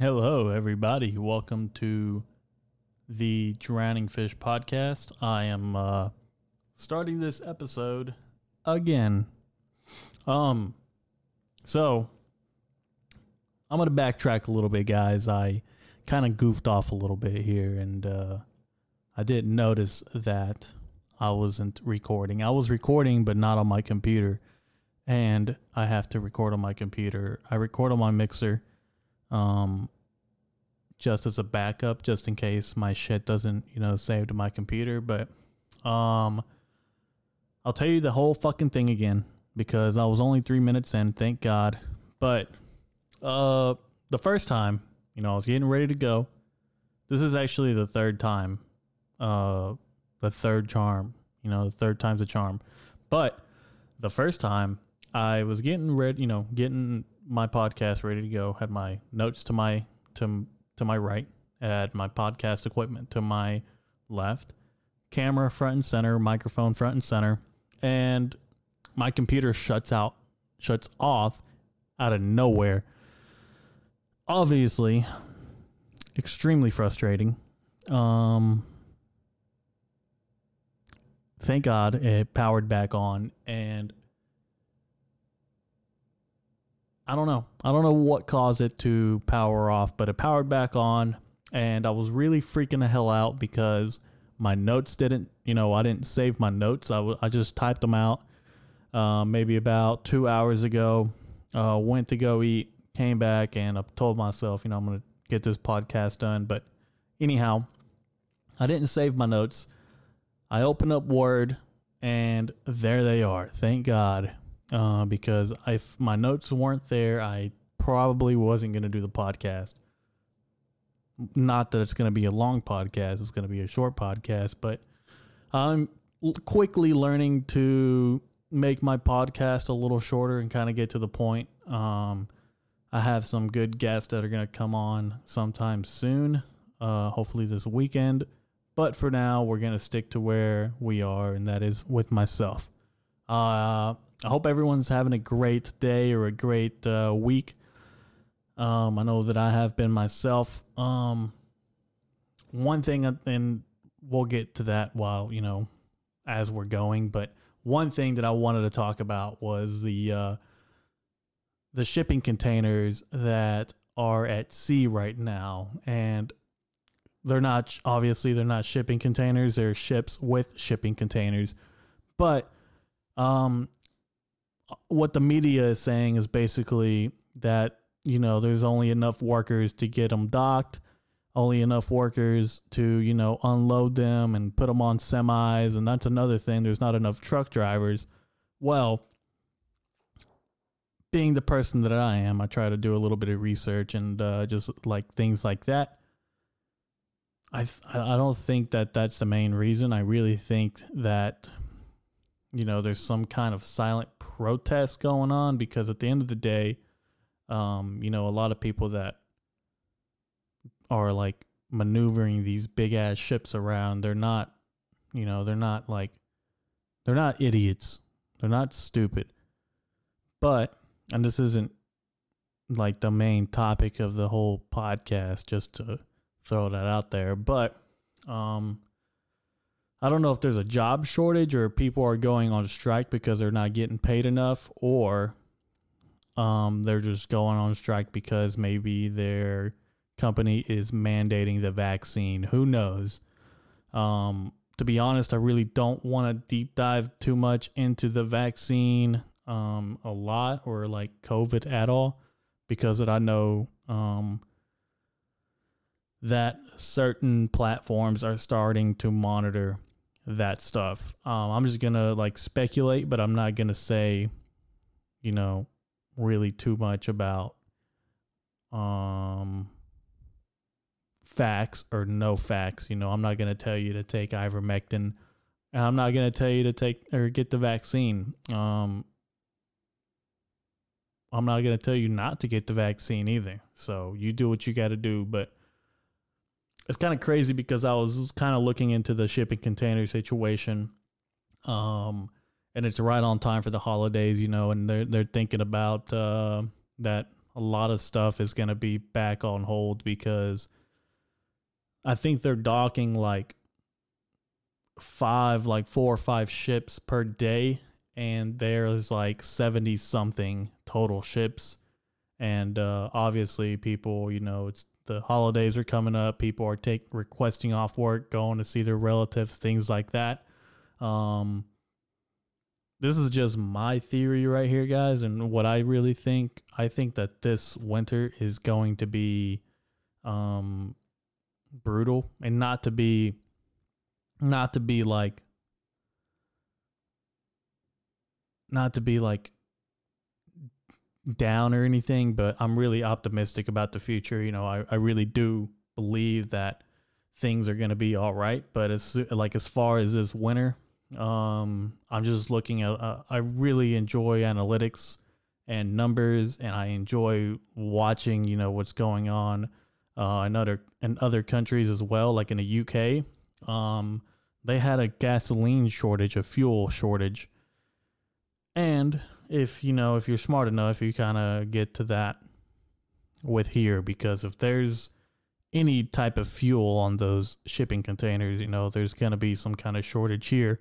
Hello, everybody. Welcome to the Drowning Fish podcast. I am uh, starting this episode again. Um, so I'm gonna backtrack a little bit, guys. I kind of goofed off a little bit here, and uh, I didn't notice that I wasn't recording. I was recording, but not on my computer, and I have to record on my computer. I record on my mixer. Um, just as a backup, just in case my shit doesn't, you know, save to my computer. But um, I'll tell you the whole fucking thing again because I was only three minutes in, thank God. But uh, the first time, you know, I was getting ready to go. This is actually the third time, uh, the third charm. You know, the third time's a charm. But the first time, I was getting ready, you know, getting my podcast ready to go. Had my notes to my to to my right, had my podcast equipment to my left, camera front and center, microphone front and center, and my computer shuts out, shuts off out of nowhere. Obviously, extremely frustrating. Um, thank God it powered back on, and I don't know. I don't know what caused it to power off, but it powered back on, and I was really freaking the hell out because my notes didn't, you know, I didn't save my notes. I, w- I just typed them out uh, maybe about two hours ago. Uh, went to go eat, came back, and I told myself, you know, I'm going to get this podcast done. But anyhow, I didn't save my notes. I opened up Word, and there they are. Thank God. Uh, because if my notes weren't there, I probably wasn't going to do the podcast. Not that it's going to be a long podcast, it's going to be a short podcast, but I'm quickly learning to make my podcast a little shorter and kind of get to the point. Um, I have some good guests that are going to come on sometime soon, uh, hopefully this weekend. But for now, we're going to stick to where we are, and that is with myself. Uh, I hope everyone's having a great day or a great uh, week. Um, I know that I have been myself. Um, one thing, uh, and we'll get to that while you know as we're going. But one thing that I wanted to talk about was the uh, the shipping containers that are at sea right now, and they're not obviously they're not shipping containers. They're ships with shipping containers, but um, what the media is saying is basically that you know there's only enough workers to get them docked only enough workers to you know unload them and put them on semis and that's another thing there's not enough truck drivers. Well being the person that i am i try to do a little bit of research and uh, just like things like that. I, I don't think that that's the main reason. I really think that you know there's some kind of silent protest going on because at the end of the day um, you know a lot of people that are like maneuvering these big ass ships around they're not you know they're not like they're not idiots. They're not stupid. But and this isn't like the main topic of the whole podcast just to throw that out there but um I don't know if there's a job shortage or people are going on strike because they're not getting paid enough or um, they're just going on strike because maybe their company is mandating the vaccine. Who knows? Um, to be honest, I really don't want to deep dive too much into the vaccine um, a lot or like COVID at all because I know um, that certain platforms are starting to monitor that stuff. Um, I'm just gonna like speculate, but I'm not gonna say, you know, really too much about um facts or no facts. You know, I'm not gonna tell you to take ivermectin. And I'm not gonna tell you to take or get the vaccine. Um, I'm not gonna tell you not to get the vaccine either. So you do what you got to do, but it's kind of crazy because I was kind of looking into the shipping container situation. Um, and it's right on time for the holidays, you know, and they're they're thinking about uh, that a lot of stuff is going to be back on hold because I think they're docking like five, like four or five ships per day, and there's like 70 something total ships. And uh, obviously, people, you know, it's the holidays are coming up. People are take requesting off work, going to see their relatives, things like that. Um, this is just my theory right here, guys, and what I really think. I think that this winter is going to be um brutal and not to be not to be like not to be like down or anything, but I'm really optimistic about the future. You know, I, I really do believe that things are going to be all right. But as like as far as this winter, um, I'm just looking at. Uh, I really enjoy analytics and numbers, and I enjoy watching. You know what's going on uh, in other in other countries as well, like in the UK. Um, they had a gasoline shortage, a fuel shortage, and if you know if you're smart enough, you kind of get to that with here because if there's any type of fuel on those shipping containers, you know, there's going to be some kind of shortage here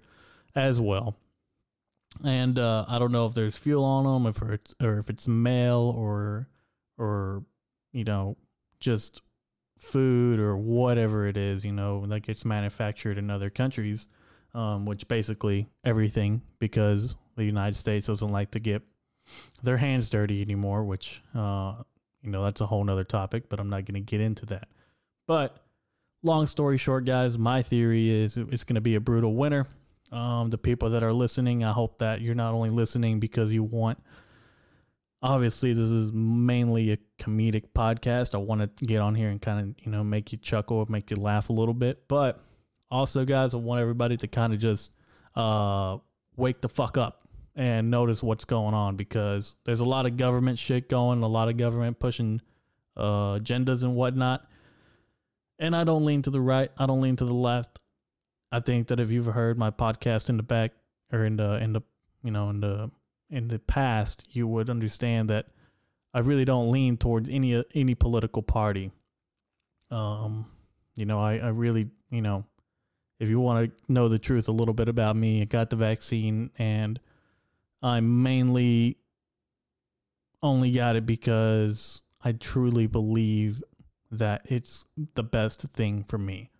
as well. And uh, I don't know if there's fuel on them, if it's or if it's mail or or you know just food or whatever it is, you know, that gets manufactured in other countries, um, which basically everything because the United States doesn't like to get their hands dirty anymore, which uh, you know that's a whole nother topic, but I'm not going to get into that. But long story short, guys, my theory is it's going to be a brutal winter. Um, the people that are listening, I hope that you're not only listening because you want. Obviously, this is mainly a comedic podcast. I want to get on here and kind of, you know, make you chuckle, make you laugh a little bit. But also, guys, I want everybody to kind of just uh, wake the fuck up and notice what's going on because there's a lot of government shit going, a lot of government pushing uh, agendas and whatnot. And I don't lean to the right, I don't lean to the left. I think that if you've heard my podcast in the back or in the in the you know in the in the past, you would understand that I really don't lean towards any any political party. Um, you know, I, I really you know, if you want to know the truth a little bit about me, I got the vaccine and I mainly only got it because I truly believe that it's the best thing for me.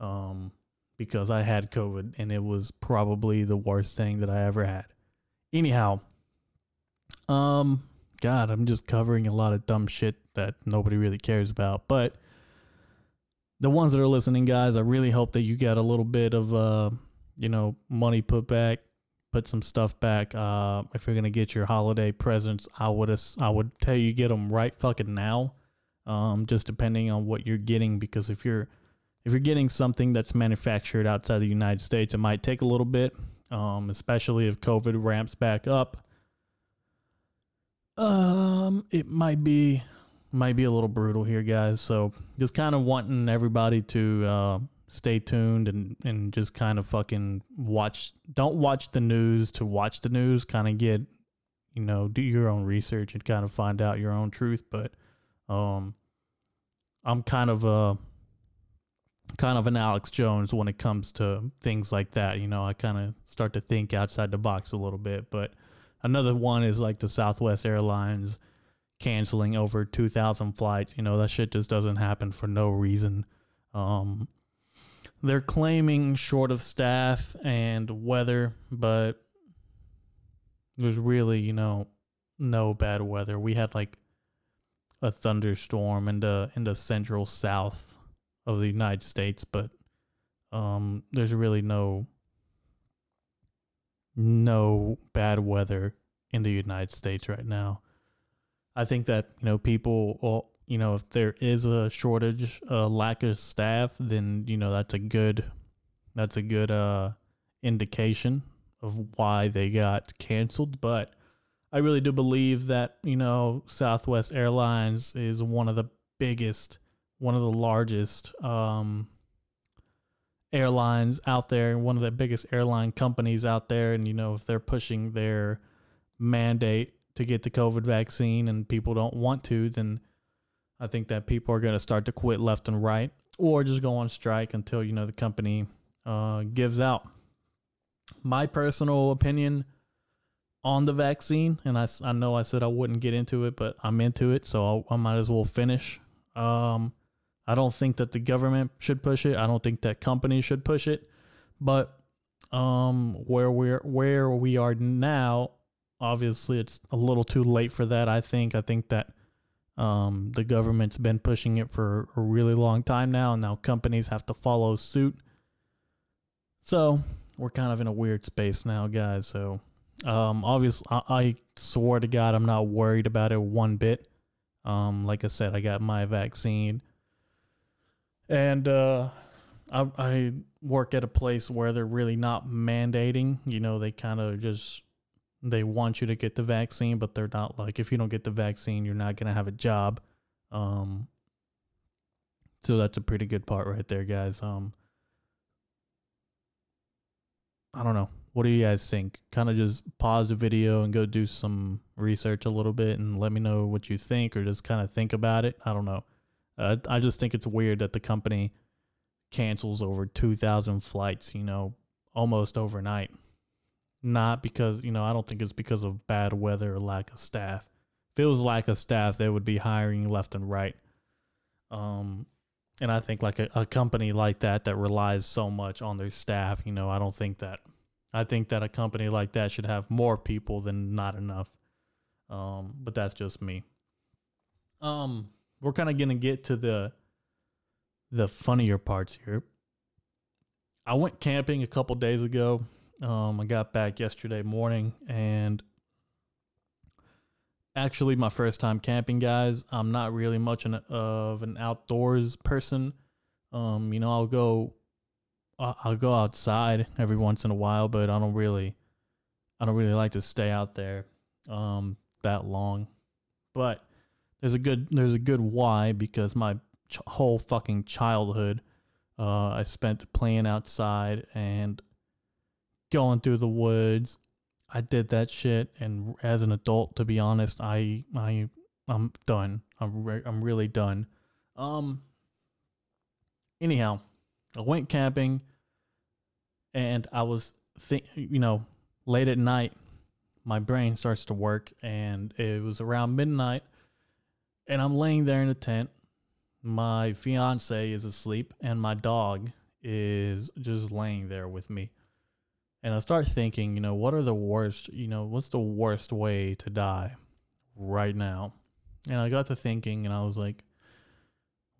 Um, because I had COVID and it was probably the worst thing that I ever had. Anyhow, um, God, I'm just covering a lot of dumb shit that nobody really cares about. But the ones that are listening, guys, I really hope that you got a little bit of, uh, you know, money put back, put some stuff back. Uh, if you're gonna get your holiday presents, I would I would tell you get them right fucking now. Um, just depending on what you're getting, because if you're if you're getting something that's manufactured outside the United States, it might take a little bit, um, especially if COVID ramps back up. Um, it might be might be a little brutal here, guys. So just kind of wanting everybody to uh, stay tuned and and just kind of fucking watch. Don't watch the news to watch the news. Kind of get, you know, do your own research and kind of find out your own truth. But um, I'm kind of uh kind of an Alex Jones when it comes to things like that. You know, I kind of start to think outside the box a little bit. But another one is like the Southwest Airlines canceling over 2,000 flights. You know, that shit just doesn't happen for no reason. Um, they're claiming short of staff and weather, but there's really, you know, no bad weather. We had like a thunderstorm in the in the central south of the United States, but um, there's really no no bad weather in the United States right now. I think that you know people, well, you know, if there is a shortage, a lack of staff, then you know that's a good that's a good uh indication of why they got canceled. But I really do believe that you know Southwest Airlines is one of the biggest one of the largest um, airlines out there, one of the biggest airline companies out there, and you know if they're pushing their mandate to get the COVID vaccine and people don't want to, then I think that people are going to start to quit left and right or just go on strike until, you know, the company uh, gives out. My personal opinion on the vaccine, and I, I know I said I wouldn't get into it, but I'm into it, so I'll, i might as well finish. Um, I don't think that the government should push it. I don't think that companies should push it. But um, where we're where we are now, obviously it's a little too late for that. I think. I think that um, the government's been pushing it for a really long time now, and now companies have to follow suit. So we're kind of in a weird space now, guys. So um, obviously, I, I swear to God, I'm not worried about it one bit. Um, like I said, I got my vaccine, and uh, I, I work at a place where they're really not mandating. You know, they kind of just they want you to get the vaccine, but they're not like if you don't get the vaccine, you're not gonna have a job. Um, so that's a pretty good part right there, guys. Um, I don't know. What do you guys think? Kind of just pause the video and go do some research a little bit and let me know what you think, or just kind of think about it. I don't know. Uh, I just think it's weird that the company cancels over 2,000 flights, you know, almost overnight. Not because, you know, I don't think it's because of bad weather or lack of staff. If it was lack of staff, they would be hiring left and right. Um, and I think like a, a company like that that relies so much on their staff, you know, I don't think that. I think that a company like that should have more people than not enough. Um, but that's just me. Um, we're kind of gonna get to the the funnier parts here. I went camping a couple days ago. Um, I got back yesterday morning and actually my first time camping, guys. I'm not really much an, of an outdoors person. Um, you know, I'll go, I'll go outside every once in a while, but I don't really, I don't really like to stay out there, um, that long. But there's a good, there's a good why because my ch- whole fucking childhood. Uh, I spent playing outside and going through the woods. I did that shit, and as an adult, to be honest, I I I'm done. I'm re- I'm really done. Um. Anyhow, I went camping, and I was think you know late at night, my brain starts to work, and it was around midnight, and I'm laying there in the tent, my fiance is asleep and my dog is just laying there with me. And I start thinking, you know, what are the worst, you know, what's the worst way to die right now? And I got to thinking and I was like,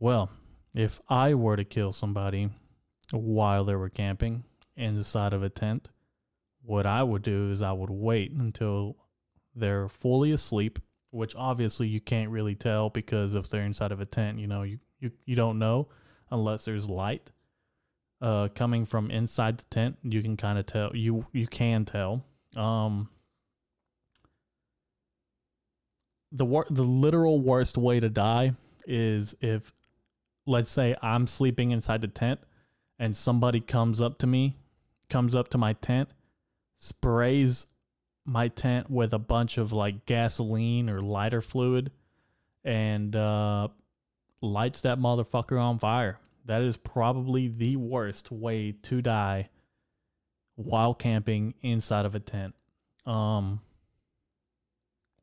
well, if I were to kill somebody while they were camping inside of a tent, what I would do is I would wait until they're fully asleep which obviously you can't really tell because if they're inside of a tent, you know, you, you, you don't know unless there's light uh, coming from inside the tent. You can kind of tell. You you can tell. Um, the wor- the literal worst way to die is if, let's say, I'm sleeping inside the tent, and somebody comes up to me, comes up to my tent, sprays my tent with a bunch of like gasoline or lighter fluid and uh, lights that motherfucker on fire. That is probably the worst way to die while camping inside of a tent. Um,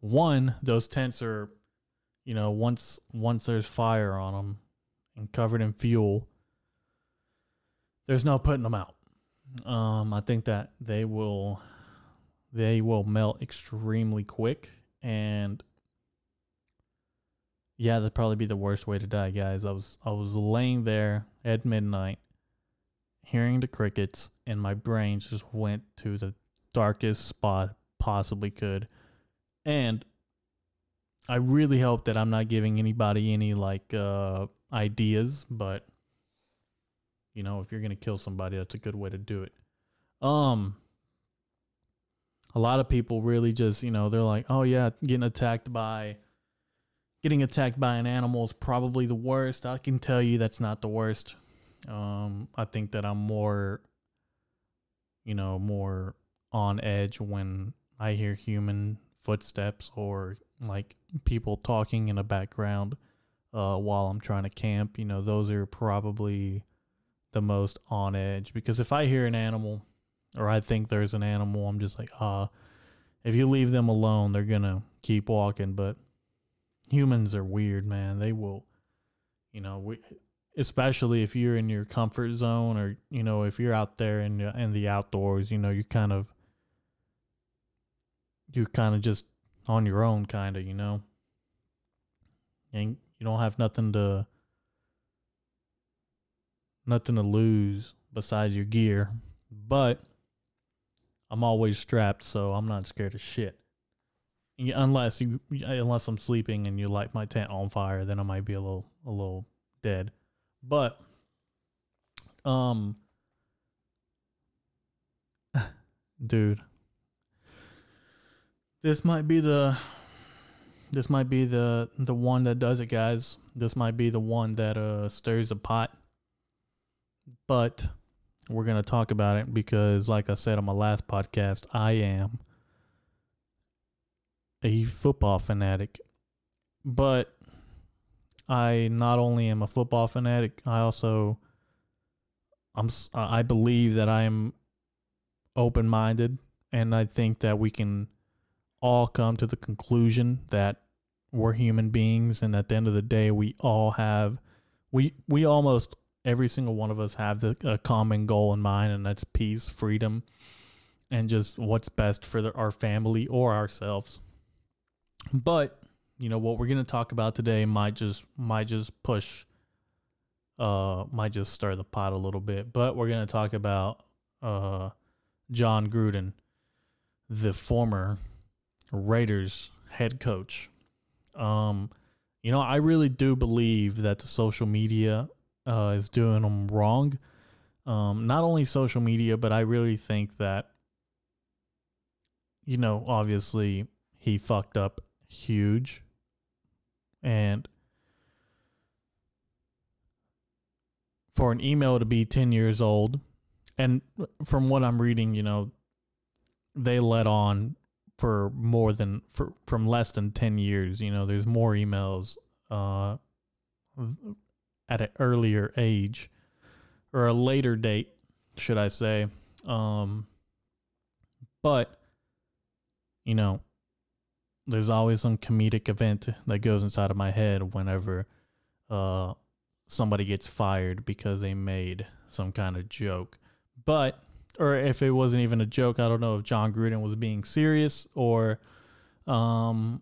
one, those tents are, you know, once once there's fire on them and covered in fuel, there's no putting them out. Um, I think that they will they will melt extremely quick and yeah that'd probably be the worst way to die guys. I was i was laying there at midnight hearing the crickets and my brain just went to the darkest spot possibly could. And i really hope that i'm not giving anybody any like uh ideas but you know if you're gonna kill somebody that's a good way to do it. Um a lot of people really just, you know, they're like, oh yeah, getting attacked by getting attacked by an animal is probably the worst. I can tell you that's not the worst. Um, I think that I'm more, you know, more on edge when I hear human footsteps or like people talking in the background uh, while I'm trying to camp. You know, those are probably the most on edge because if I hear an animal or I think there's an animal, I'm just like, ah, uh, if you leave them alone, they're gonna keep walking. But humans are weird, man. They will, you know, we, especially if you're in your comfort zone or you know if you're out there in the, in the outdoors, you know, you kind of you're kind of just on your own, kind of, you know, and you don't have nothing to nothing to lose besides your gear. But I'm always strapped, so I'm not scared of shit. Unless you, unless I'm sleeping and you light my tent on fire, then I might be a little, a little dead. But, um, dude, this might be the, this might be the the one that does it, guys. This might be the one that uh stirs the pot but we're to talk about it because, like I said on my last podcast, I am a football fanatic. But I not only am a football fanatic, I also I'm I believe that I am open-minded and I think that we can all come to the conclusion that we're human beings and at the end of the day we all have we we almost every single one of us have the, a common goal in mind, and that's peace, freedom, and just what's best for the, our family or ourselves. But you know what we're gonna talk about today might just might just push, uh, might just stir the pot a little bit. But we're gonna talk about uh, Jon Gruden, the former Raiders head coach. Um, you know, I really do believe that the social media uh, is doing them wrong. Um, not only social media, but I really think that, you know, obviously he fucked up huge. And for an email to be 10 years old, and from what I'm reading, you know, they let on for more than for from less than 10 years you know there's more emails uh at an earlier age or a later date, should I say. Um, but, you know, there's always some comedic event that goes inside of my head whenever uh, somebody gets fired because they made some kind of joke. But, or if it wasn't even a joke, I don't know if Jon Gruden was being serious or um,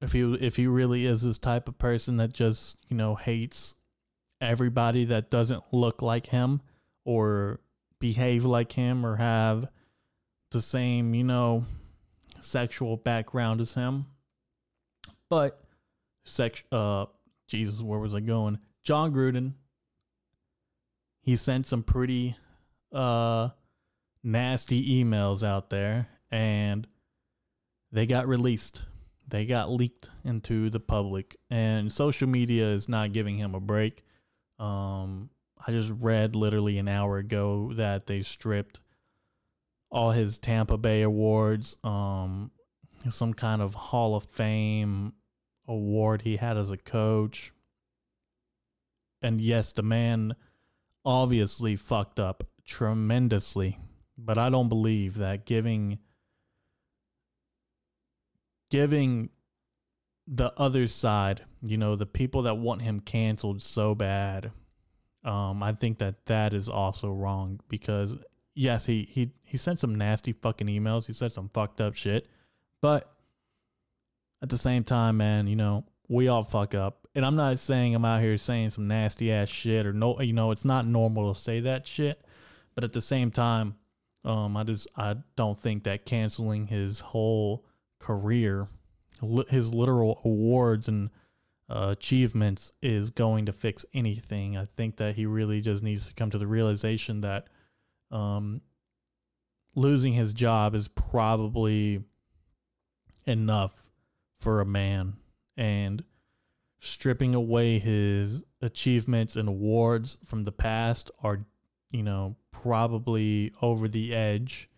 if he if he really is this type of person that just you know hates everybody that doesn't look like him or behave like him or have the same, you know, sexual background as him. But sex uh Jesus, where was I going? Jon Gruden he sent some pretty uh nasty emails out there and they got released. They got leaked into the public and social media is not giving him a break. Um, I just read literally an hour ago that they stripped all his Tampa Bay awards, um, some kind of Hall of Fame award he had as a coach. And yes, the man obviously fucked up tremendously, but I don't believe that giving giving the other side, you know, the people that want him canceled so bad, um, I think that that is also wrong because yes, he he he sent some nasty fucking emails. He said some fucked up shit, but at the same time, man, you know, we all fuck up. And I'm not saying I'm out here saying some nasty ass shit or no, you know, it's not normal to say that shit. But at the same time, um, I just I don't think that canceling his whole career his literal awards and uh, achievements is going to fix anything. I think that he really just needs to come to the realization that um, losing his job is probably enough for a man, and stripping away his achievements and awards from the past are, you know, probably over the edge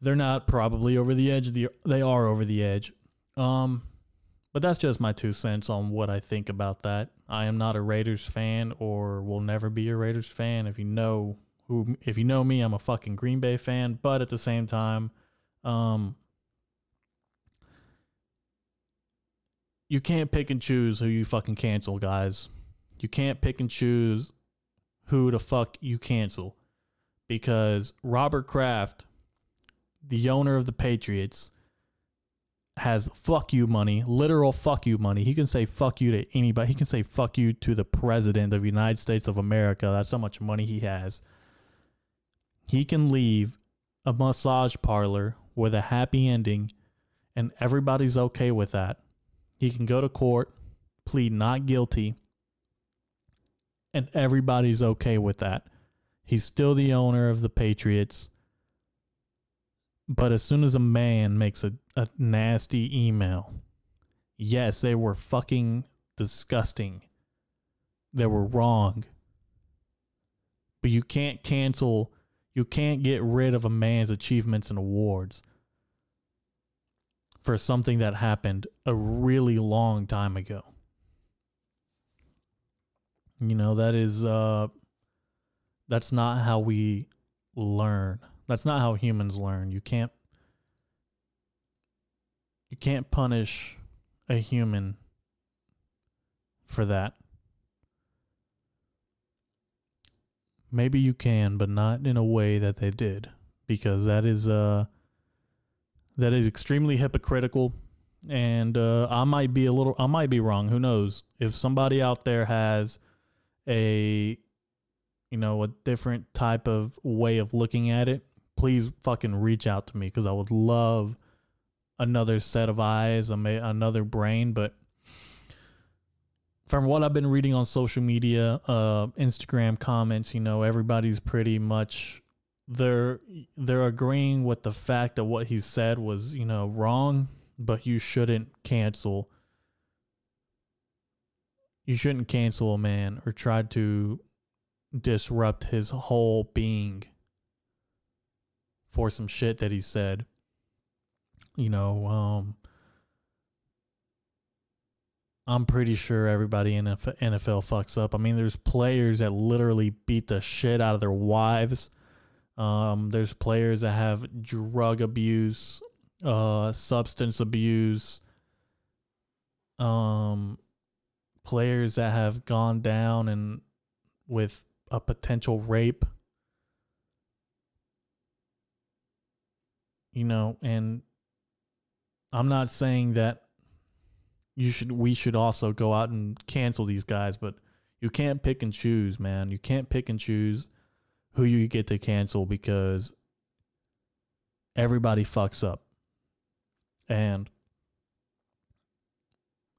they're not probably over the edge. They are over the edge. Um, but that's just my two cents on what I think about that. I am not a Raiders fan or will never be a Raiders fan. If you know who if you know me, I'm a fucking Green Bay fan, but at the same time, um you can't pick and choose who you fucking cancel, guys. You can't pick and choose who the fuck you cancel because Robert Kraft, the owner of the Patriots, has fuck you money, literal fuck you money. He can say fuck you to anybody. He can say fuck you to the president of the United States of America. That's how much money he has. He can leave a massage parlor with a happy ending and everybody's okay with that. He can go to court, plead not guilty, and everybody's okay with that. He's still the owner of the Patriots. But as soon as a man makes a, a nasty email, yes, they were fucking disgusting. They were wrong. But you can't cancel, you can't get rid of a man's achievements and awards for something that happened a really long time ago. You know, that is uh that's not how we learn. That's not how humans learn. You can't you can't punish a human for that. Maybe you can, but not in a way that they did because that is uh that is extremely hypocritical and uh, I might be a little I might be wrong, who knows. If somebody out there has a you know, a different type of way of looking at it, please fucking reach out to me because I would love another set of eyes, another brain. But from what I've been reading on social media, uh, Instagram comments, you know, everybody's pretty much they're they're agreeing with the fact that what he said was, you know, wrong, but you shouldn't cancel. You shouldn't cancel a man or try to disrupt his whole being for some shit that he said. You know, um, I'm pretty sure everybody in the NFL fucks up. I mean, there's players that literally beat the shit out of their wives. Um, there's players that have drug abuse, uh, substance abuse. Um, players that have gone down and with a potential rape you know, and I'm not saying that you should we should also go out and cancel these guys, but you can't pick and choose, man. You can't pick and choose who you get to cancel because everybody fucks up. And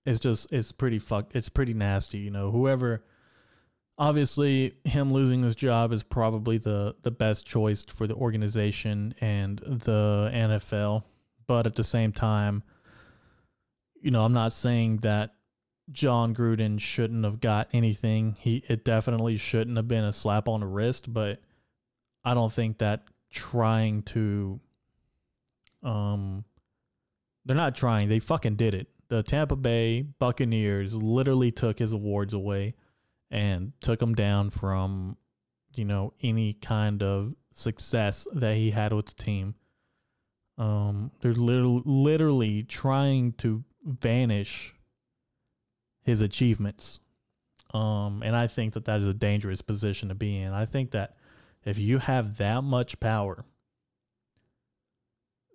it's just it's pretty fuck it's pretty nasty, you know. Whoever obviously him losing his job is probably the the best choice for the organization and the NFL but at the same time you know I'm not saying that Jon Gruden shouldn't have got anything. He it definitely shouldn't have been a slap on the wrist but I don't think that trying to um they're not trying. They fucking did it. The Tampa Bay Buccaneers literally took his awards away and took him down from, you know, any kind of success that he had with the team. Um, they're literally, literally trying to vanish his achievements. Um, and I think that that is a dangerous position to be in. I think that if you have that much power,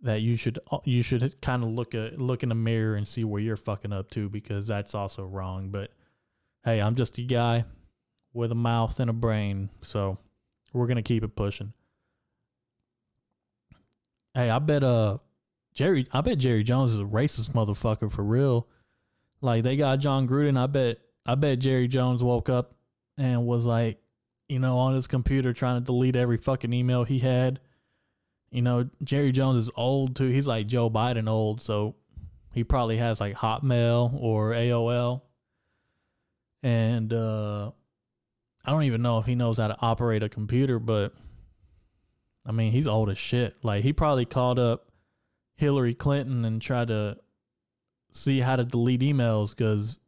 that you should uh, you should kind of look at look in the mirror and see where you're fucking up to because that's also wrong. But hey, I'm just a guy with a mouth and a brain, so we're gonna keep it pushing. Hey, I bet uh Jerry I bet Jerry Jones is a racist motherfucker for real. Like they got Jon Gruden, I bet I bet Jerry Jones woke up and was like, you know, on his computer trying to delete every fucking email he had. You know, Jerry Jones is old too. He's like Joe Biden old, so he probably has like Hotmail or AOL and uh, I don't even know if he knows how to operate a computer, but I mean, he's old as shit. Like he probably called up Hillary Clinton and try to see how to delete emails because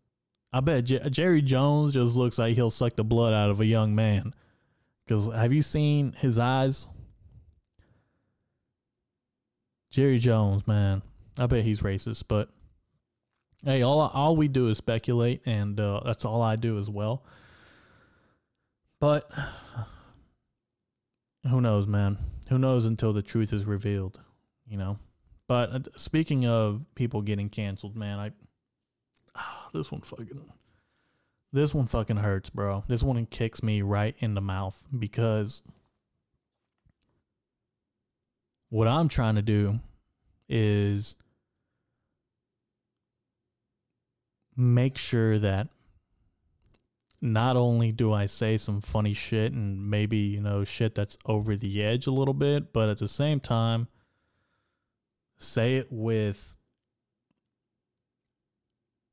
I bet J- Jerry Jones just looks like he'll suck the blood out of a young man. Because have you seen his eyes? Jerry Jones, man, I bet he's racist. But hey, all all we do is speculate, and uh, that's all I do as well. But who knows, man? Who knows until the truth is revealed, you know? But uh, speaking of people getting canceled, man, I oh, this one fucking this one fucking hurts, bro. This one kicks me right in the mouth because what I'm trying to do is make sure that not only do I say some funny shit and maybe, you know, shit that's over the edge a little bit, but at the same time, say it with,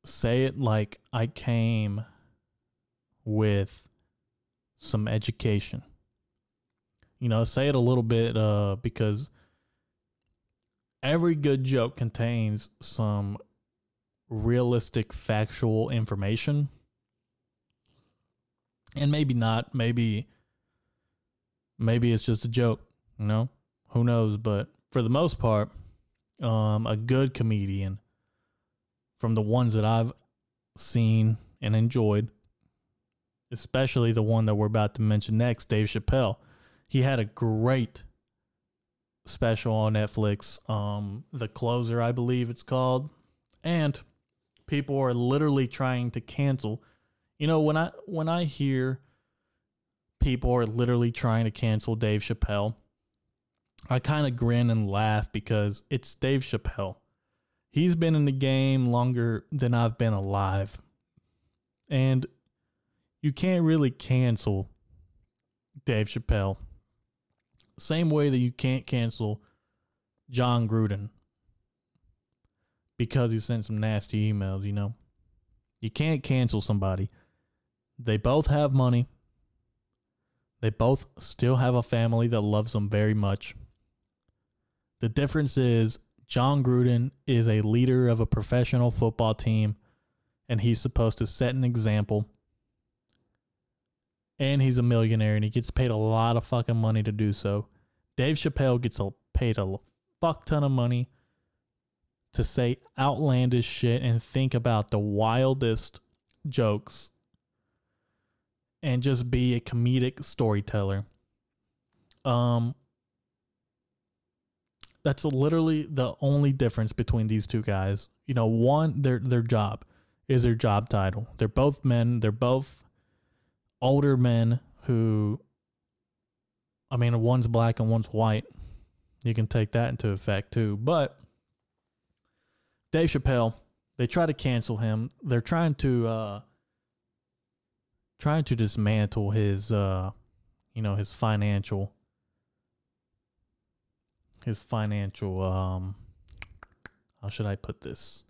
say it like I came with some education. You know, say it a little bit uh, because every good joke contains some realistic, factual information. And maybe not maybe maybe it's just a joke you know? Who knows? But for the most part um a good comedian from the ones that I've seen and enjoyed especially the one that we're about to mention next Dave Chappelle. He had a great special on Netflix um The Closer I believe it's called. And people are literally trying to cancel. You know, when I when I hear people are literally trying to cancel Dave Chappelle, I kind of grin and laugh because it's Dave Chappelle. He's been in the game longer than I've been alive. And you can't really cancel Dave Chappelle. Same way that you can't cancel Jon Gruden because he sent some nasty emails, you know. You can't cancel somebody they both have money. They both still have a family that loves them very much. The difference is Jon Gruden is a leader of a professional football team and he's supposed to set an example. And he's a millionaire and he gets paid a lot of fucking money to do so. Dave Chappelle gets a, paid a fuck ton of money to say outlandish shit and think about the wildest jokes and just be a comedic storyteller. Um that's literally the only difference between these two guys. You know, one their their job is their job title. They're both men, they're both older men who I mean, one's black and one's white. You can take that into effect too. But Dave Chappelle, they try to cancel him. They're trying to uh trying to dismantle his uh you know his financial his financial um how should I put this?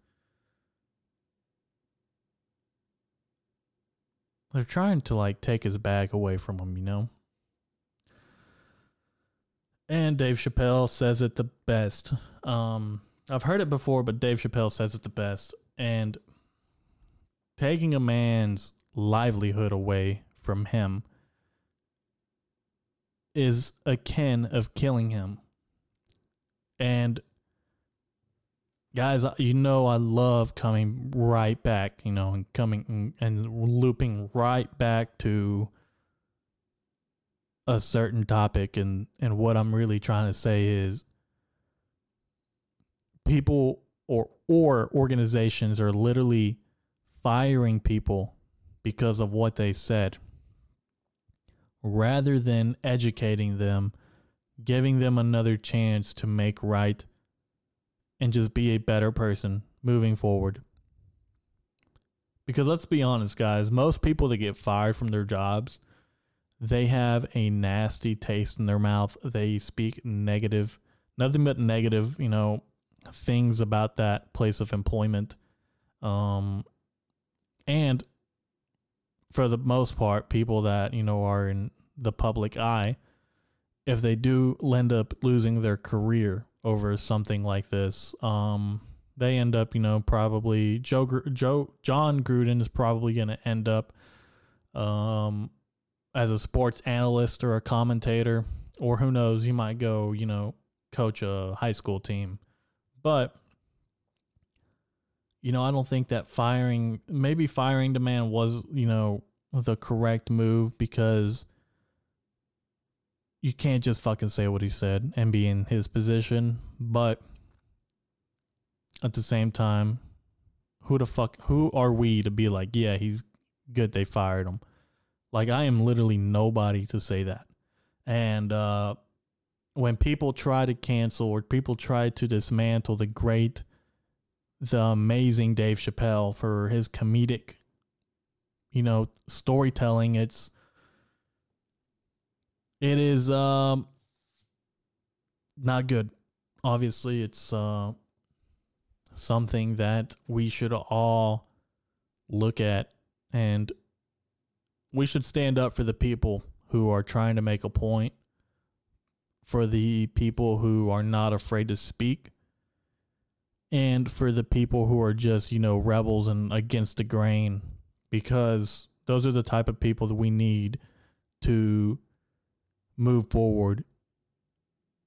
They're trying to like take his bag away from him you know? And Dave Chappelle says it the best. Um I've heard it before but Dave Chappelle says it the best. And taking a man's livelihood away from him is akin of killing him. And guys, you know I love coming right back, you know, and coming and looping right back to a certain topic. And and what I'm really trying to say is people or or organizations are literally firing people because of what they said rather than educating them, giving them another chance to make right and just be a better person moving forward. Because let's be honest, guys, most people that get fired from their jobs, they have a nasty taste in their mouth. They speak negative, nothing but negative, you know, things about that place of employment. Um, and for the most part, people that, you know, are in the public eye, if they do end up losing their career over something like this, um, they end up, you know, probably Joe Joe Jon Gruden is probably going to end up um, as a sports analyst or a commentator, or who knows, he might go, you know, coach a high school team. But you know, I don't think that firing, maybe firing the man was, you know, the correct move because you can't just fucking say what he said and be in his position. But at the same time, who the fuck, who are we to be like, yeah, he's good, they fired him? Like, I am literally nobody to say that. And, uh, when people try to cancel or people try to dismantle the great the amazing Dave Chappelle for his comedic, you know, storytelling. It's it is um not good. Obviously, it's uh something that we should all look at and we should stand up for the people who are trying to make a point for the people who are not afraid to speak and for the people who are just, you know, rebels and against the grain because those are the type of people that we need to move forward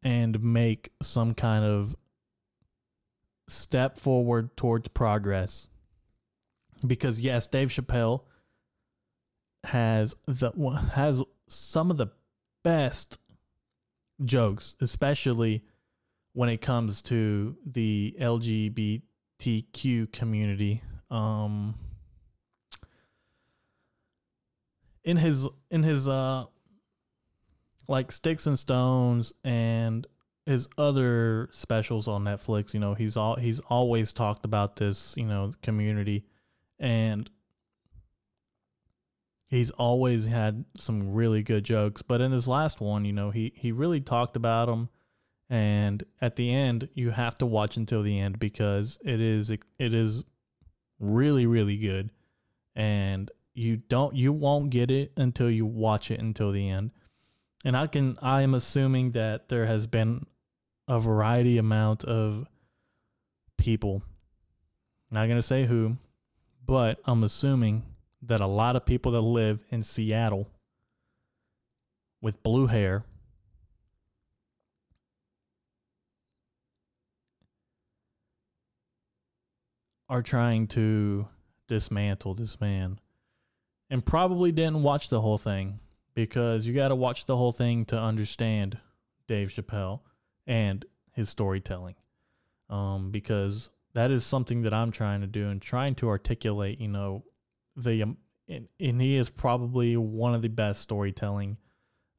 and make some kind of step forward towards progress. Because yes, Dave Chappelle has the has some of the best jokes, especially when it comes to the LGBTQ community. Um, in his in his uh like Sticks and Stones and his other specials on Netflix, you know, he's all he's always talked about this, you know, community. And he's always had some really good jokes, but in his last one, you know, he he really talked about them and at the end you have to watch until the end because it is it is really really good. And you don't you won't get it until you watch it until the end and i can i am assuming that there has been a variety amount of people not going to say who but i'm assuming that a lot of people that live in seattle with blue hair are trying to dismantle this man and probably didn't watch the whole thing because you got to watch the whole thing to understand Dave Chappelle and his storytelling. Um, because that is something that I'm trying to do and trying to articulate, you know, the, um, and, and he is probably one of the best storytelling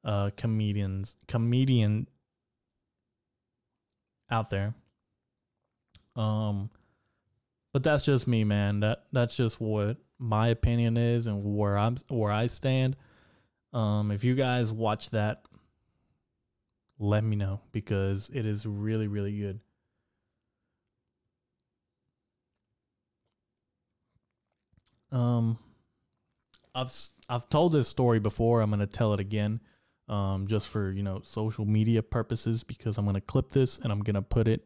uh, comedians, comedian out there. Um, but that's just me, man. That that's just what my opinion is and where I'm where I stand. Um, if you guys watch that, let me know because it is really really good. Um, I've I've told this story before. I'm gonna tell it again, um, just for you know social media purposes because I'm gonna clip this and I'm gonna put it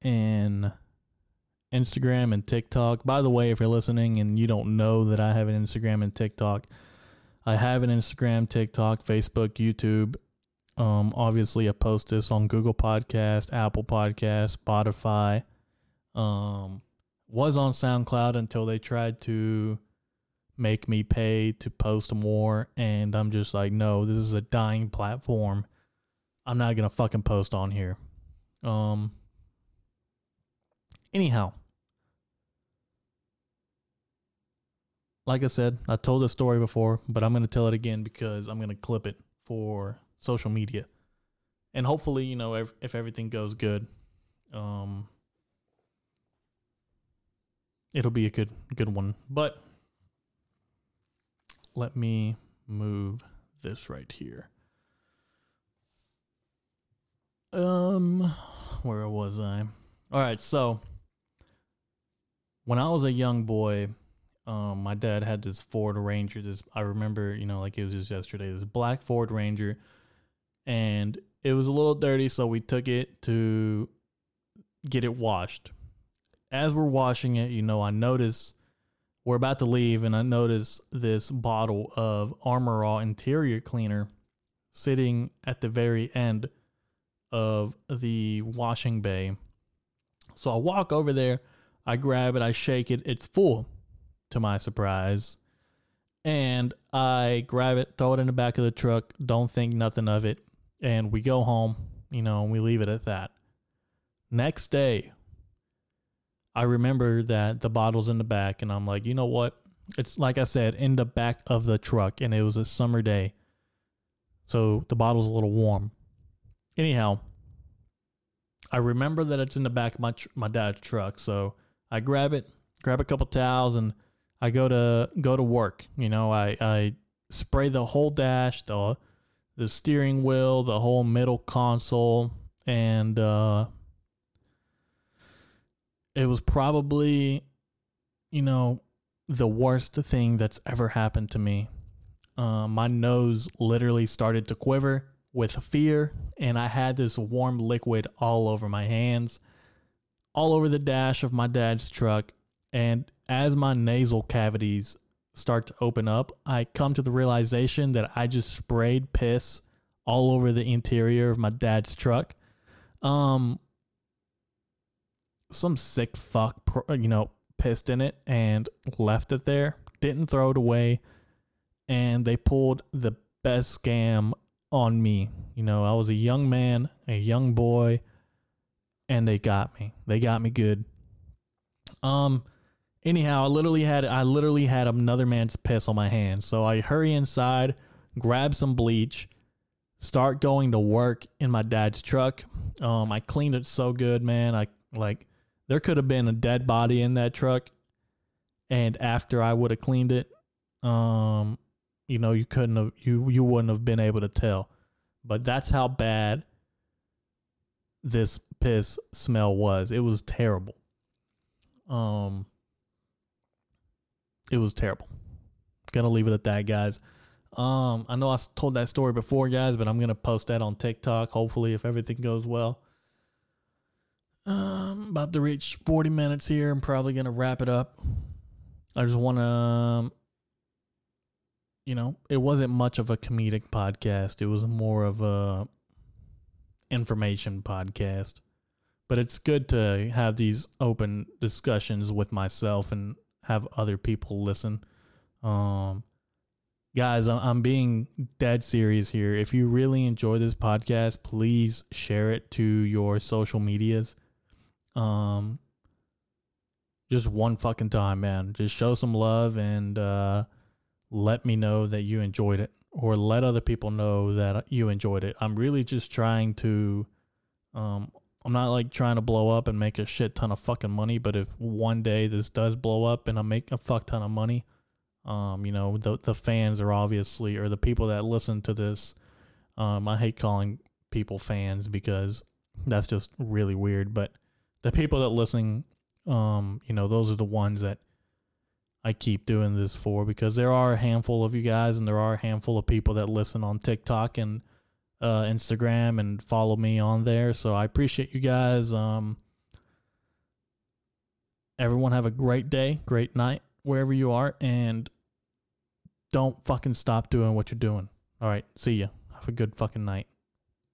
in Instagram and TikTok. By the way, if you're listening and you don't know that I have an Instagram and TikTok, I have an Instagram, TikTok, Facebook, YouTube. Um, obviously, I post this on Google Podcast, Apple Podcast, Spotify. Um, was on SoundCloud until they tried to make me pay to post more, and I'm just like, no, this is a dying platform. I'm not gonna fucking post on here. Um. Anyhow, like I said, I told this story before, but I'm going to tell it again because I'm going to clip it for social media. And hopefully, you know, if, if everything goes good, um, it'll be a good good one. But let me move this right here. Um, where was I? All right, so when I was a young boy, um, my dad had this Ford Ranger. This I remember, you know, like it was just yesterday. This black Ford Ranger, and it was a little dirty, so we took it to get it washed. As we're washing it, you know, I notice we're about to leave, and I notice this bottle of Armor All interior cleaner sitting at the very end of the washing bay. So I walk over there, I grab it, I shake it, it's full to my surprise. And I grab it, throw it in the back of the truck, don't think nothing of it, and we go home, you know, and we leave it at that. Next day, I remember that the bottle's in the back, and I'm like, you know what? It's like I said, in the back of the truck, and it was a summer day. So the bottle's a little warm. Anyhow, I remember that it's in the back of my, tr- my dad's truck. So I grab it, grab a couple towels, and I go to go to work. You know, I, I spray the whole dash, the the steering wheel, the whole middle console, and uh, it was probably, you know, the worst thing that's ever happened to me. Uh, my nose literally started to quiver with fear, and I had this warm liquid all over my hands, all over the dash of my dad's truck. And as my nasal cavities start to open up, I come to the realization that I just sprayed piss all over the interior of my dad's truck. Um, some sick fuck, you know, pissed in it and left it there. Didn't throw it away, and they pulled the best scam on me. You know, I was a young man, a young boy, and they got me. They got me good. Um anyhow, I literally had I literally had another man's piss on my hands. So I hurry inside, grab some bleach, start going to work in my dad's truck. Um I cleaned it so good, man. I like there could have been a dead body in that truck and after I would have cleaned it, um you know, you couldn't have you you wouldn't have been able to tell. But that's how bad this piss smell was. It was terrible. Um it was terrible. Gonna leave it at that, guys. Um, I know I told that story before, guys, but I'm gonna post that on TikTok. Hopefully, if everything goes well. Um, about to reach 40 minutes here. I'm probably gonna wrap it up. I just want to um, you know, it wasn't much of a comedic podcast. It was more of a information podcast. But it's good to have these open discussions with myself and have other people listen. Um guys, I'm being dead serious here. If you really enjoy this podcast, please share it to your social medias. Um just one fucking time, man. Just show some love and uh let me know that you enjoyed it or let other people know that you enjoyed it. I'm really just trying to um I'm not like trying to blow up and make a shit ton of fucking money, but if one day this does blow up and I make a fuck ton of money, um, you know, the the fans are obviously or the people that listen to this, um, I hate calling people fans because that's just really weird, but the people that listen, um, you know, those are the ones that I keep doing this for because there are a handful of you guys and there are a handful of people that listen on TikTok and uh, Instagram and follow me on there. So I appreciate you guys. Um, everyone have a great day, great night, wherever you are, and don't fucking stop doing what you're doing. All right, see ya. Have a good fucking night.